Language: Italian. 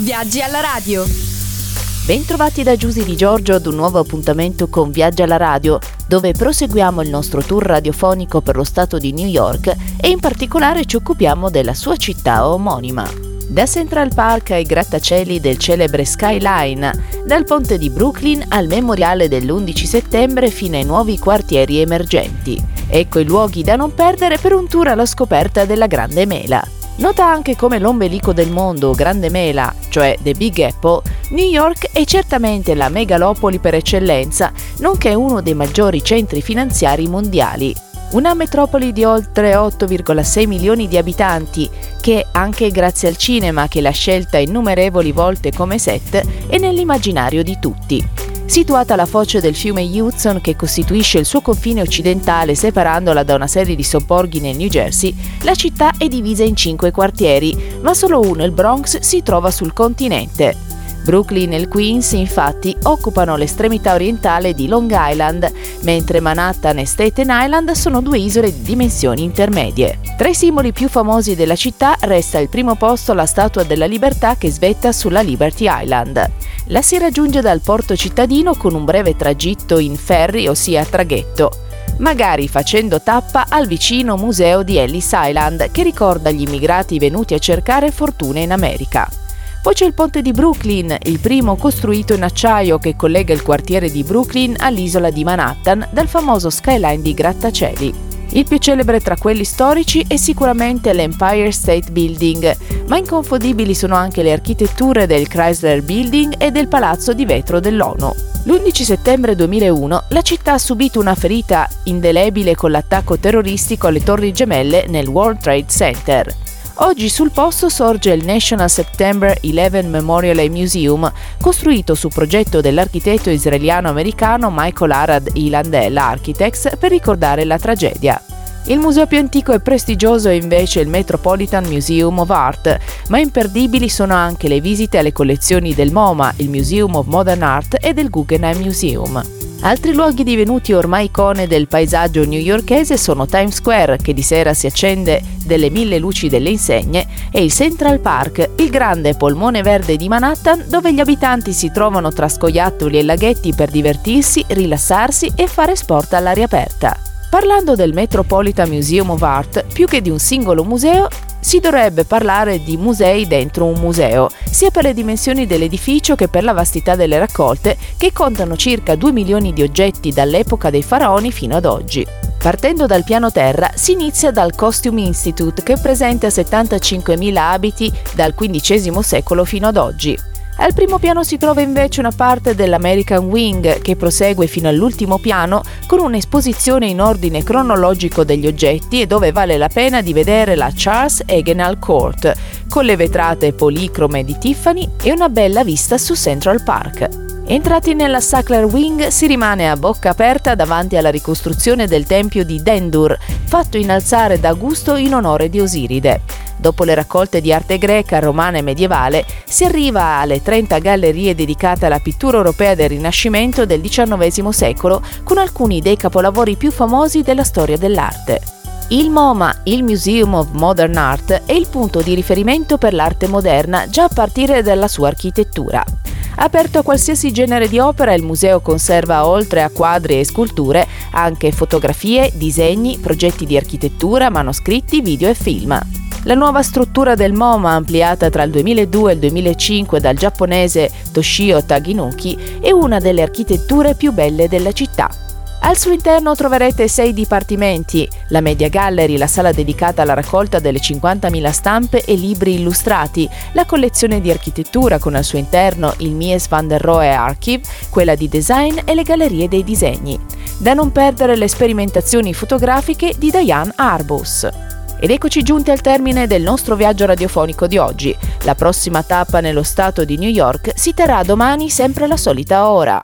Viaggi alla radio. Bentrovati da Giusy Di Giorgio ad un nuovo appuntamento con Viaggi alla radio, dove proseguiamo il nostro tour radiofonico per lo stato di New York e in particolare ci occupiamo della sua città omonima. Da Central Park ai grattacieli del celebre Skyline, dal ponte di Brooklyn al memoriale dell'11 settembre fino ai nuovi quartieri emergenti. Ecco i luoghi da non perdere per un tour alla scoperta della Grande Mela. Nota anche come l'ombelico del mondo, Grande Mela, cioè The Big Apple, New York è certamente la megalopoli per eccellenza, nonché uno dei maggiori centri finanziari mondiali. Una metropoli di oltre 8,6 milioni di abitanti che, anche grazie al cinema che l'ha scelta innumerevoli volte come set, è nell'immaginario di tutti. Situata alla foce del fiume Hudson che costituisce il suo confine occidentale separandola da una serie di sobborghi nel New Jersey, la città è divisa in cinque quartieri, ma solo uno, il Bronx, si trova sul continente. Brooklyn e il Queens infatti occupano l'estremità orientale di Long Island, mentre Manhattan e Staten Island sono due isole di dimensioni intermedie. Tra i simboli più famosi della città resta al primo posto la Statua della Libertà che svetta sulla Liberty Island. La si raggiunge dal porto cittadino con un breve tragitto in ferry, ossia traghetto magari facendo tappa al vicino museo di Ellis Island che ricorda gli immigrati venuti a cercare fortuna in America. Poi c'è il ponte di Brooklyn, il primo costruito in acciaio che collega il quartiere di Brooklyn all'isola di Manhattan dal famoso skyline di grattacieli. Il più celebre tra quelli storici è sicuramente l'Empire State Building, ma inconfondibili sono anche le architetture del Chrysler Building e del Palazzo di Vetro dell'ONU. L'11 settembre 2001 la città ha subito una ferita indelebile con l'attacco terroristico alle torri gemelle nel World Trade Center. Oggi sul posto sorge il National September 11 Memorial Museum, costruito su progetto dell'architetto israeliano-americano Michael Arad Ilandel Architects per ricordare la tragedia. Il museo più antico e prestigioso è invece il Metropolitan Museum of Art, ma imperdibili sono anche le visite alle collezioni del MoMA, il Museum of Modern Art e del Guggenheim Museum. Altri luoghi divenuti ormai icone del paesaggio newyorkese sono Times Square, che di sera si accende delle mille luci delle insegne, e il Central Park, il grande polmone verde di Manhattan, dove gli abitanti si trovano tra scoiattoli e laghetti per divertirsi, rilassarsi e fare sport all'aria aperta. Parlando del Metropolitan Museum of Art, più che di un singolo museo, si dovrebbe parlare di musei dentro un museo, sia per le dimensioni dell'edificio che per la vastità delle raccolte, che contano circa 2 milioni di oggetti dall'epoca dei faraoni fino ad oggi. Partendo dal piano terra si inizia dal Costume Institute che presenta 75.000 abiti dal XV secolo fino ad oggi. Al primo piano si trova invece una parte dell'American Wing che prosegue fino all'ultimo piano con un'esposizione in ordine cronologico degli oggetti e dove vale la pena di vedere la Charles Egenal Court con le vetrate policrome di Tiffany e una bella vista su Central Park. Entrati nella Sackler Wing si rimane a bocca aperta davanti alla ricostruzione del tempio di Dendur, fatto innalzare da Augusto in onore di Osiride. Dopo le raccolte di arte greca, romana e medievale, si arriva alle 30 gallerie dedicate alla pittura europea del Rinascimento del XIX secolo, con alcuni dei capolavori più famosi della storia dell'arte. Il MoMA, il Museum of Modern Art, è il punto di riferimento per l'arte moderna già a partire dalla sua architettura. Aperto a qualsiasi genere di opera, il museo conserva oltre a quadri e sculture anche fotografie, disegni, progetti di architettura, manoscritti, video e film. La nuova struttura del MoMA, ampliata tra il 2002 e il 2005 dal giapponese Toshio Taginuki, è una delle architetture più belle della città. Al suo interno troverete sei dipartimenti, la Media Gallery, la sala dedicata alla raccolta delle 50.000 stampe e libri illustrati, la collezione di architettura con al suo interno il Mies van der Rohe Archive, quella di design e le gallerie dei disegni. Da non perdere le sperimentazioni fotografiche di Diane Arbus. Ed eccoci giunti al termine del nostro viaggio radiofonico di oggi. La prossima tappa nello stato di New York si terrà domani sempre alla solita ora.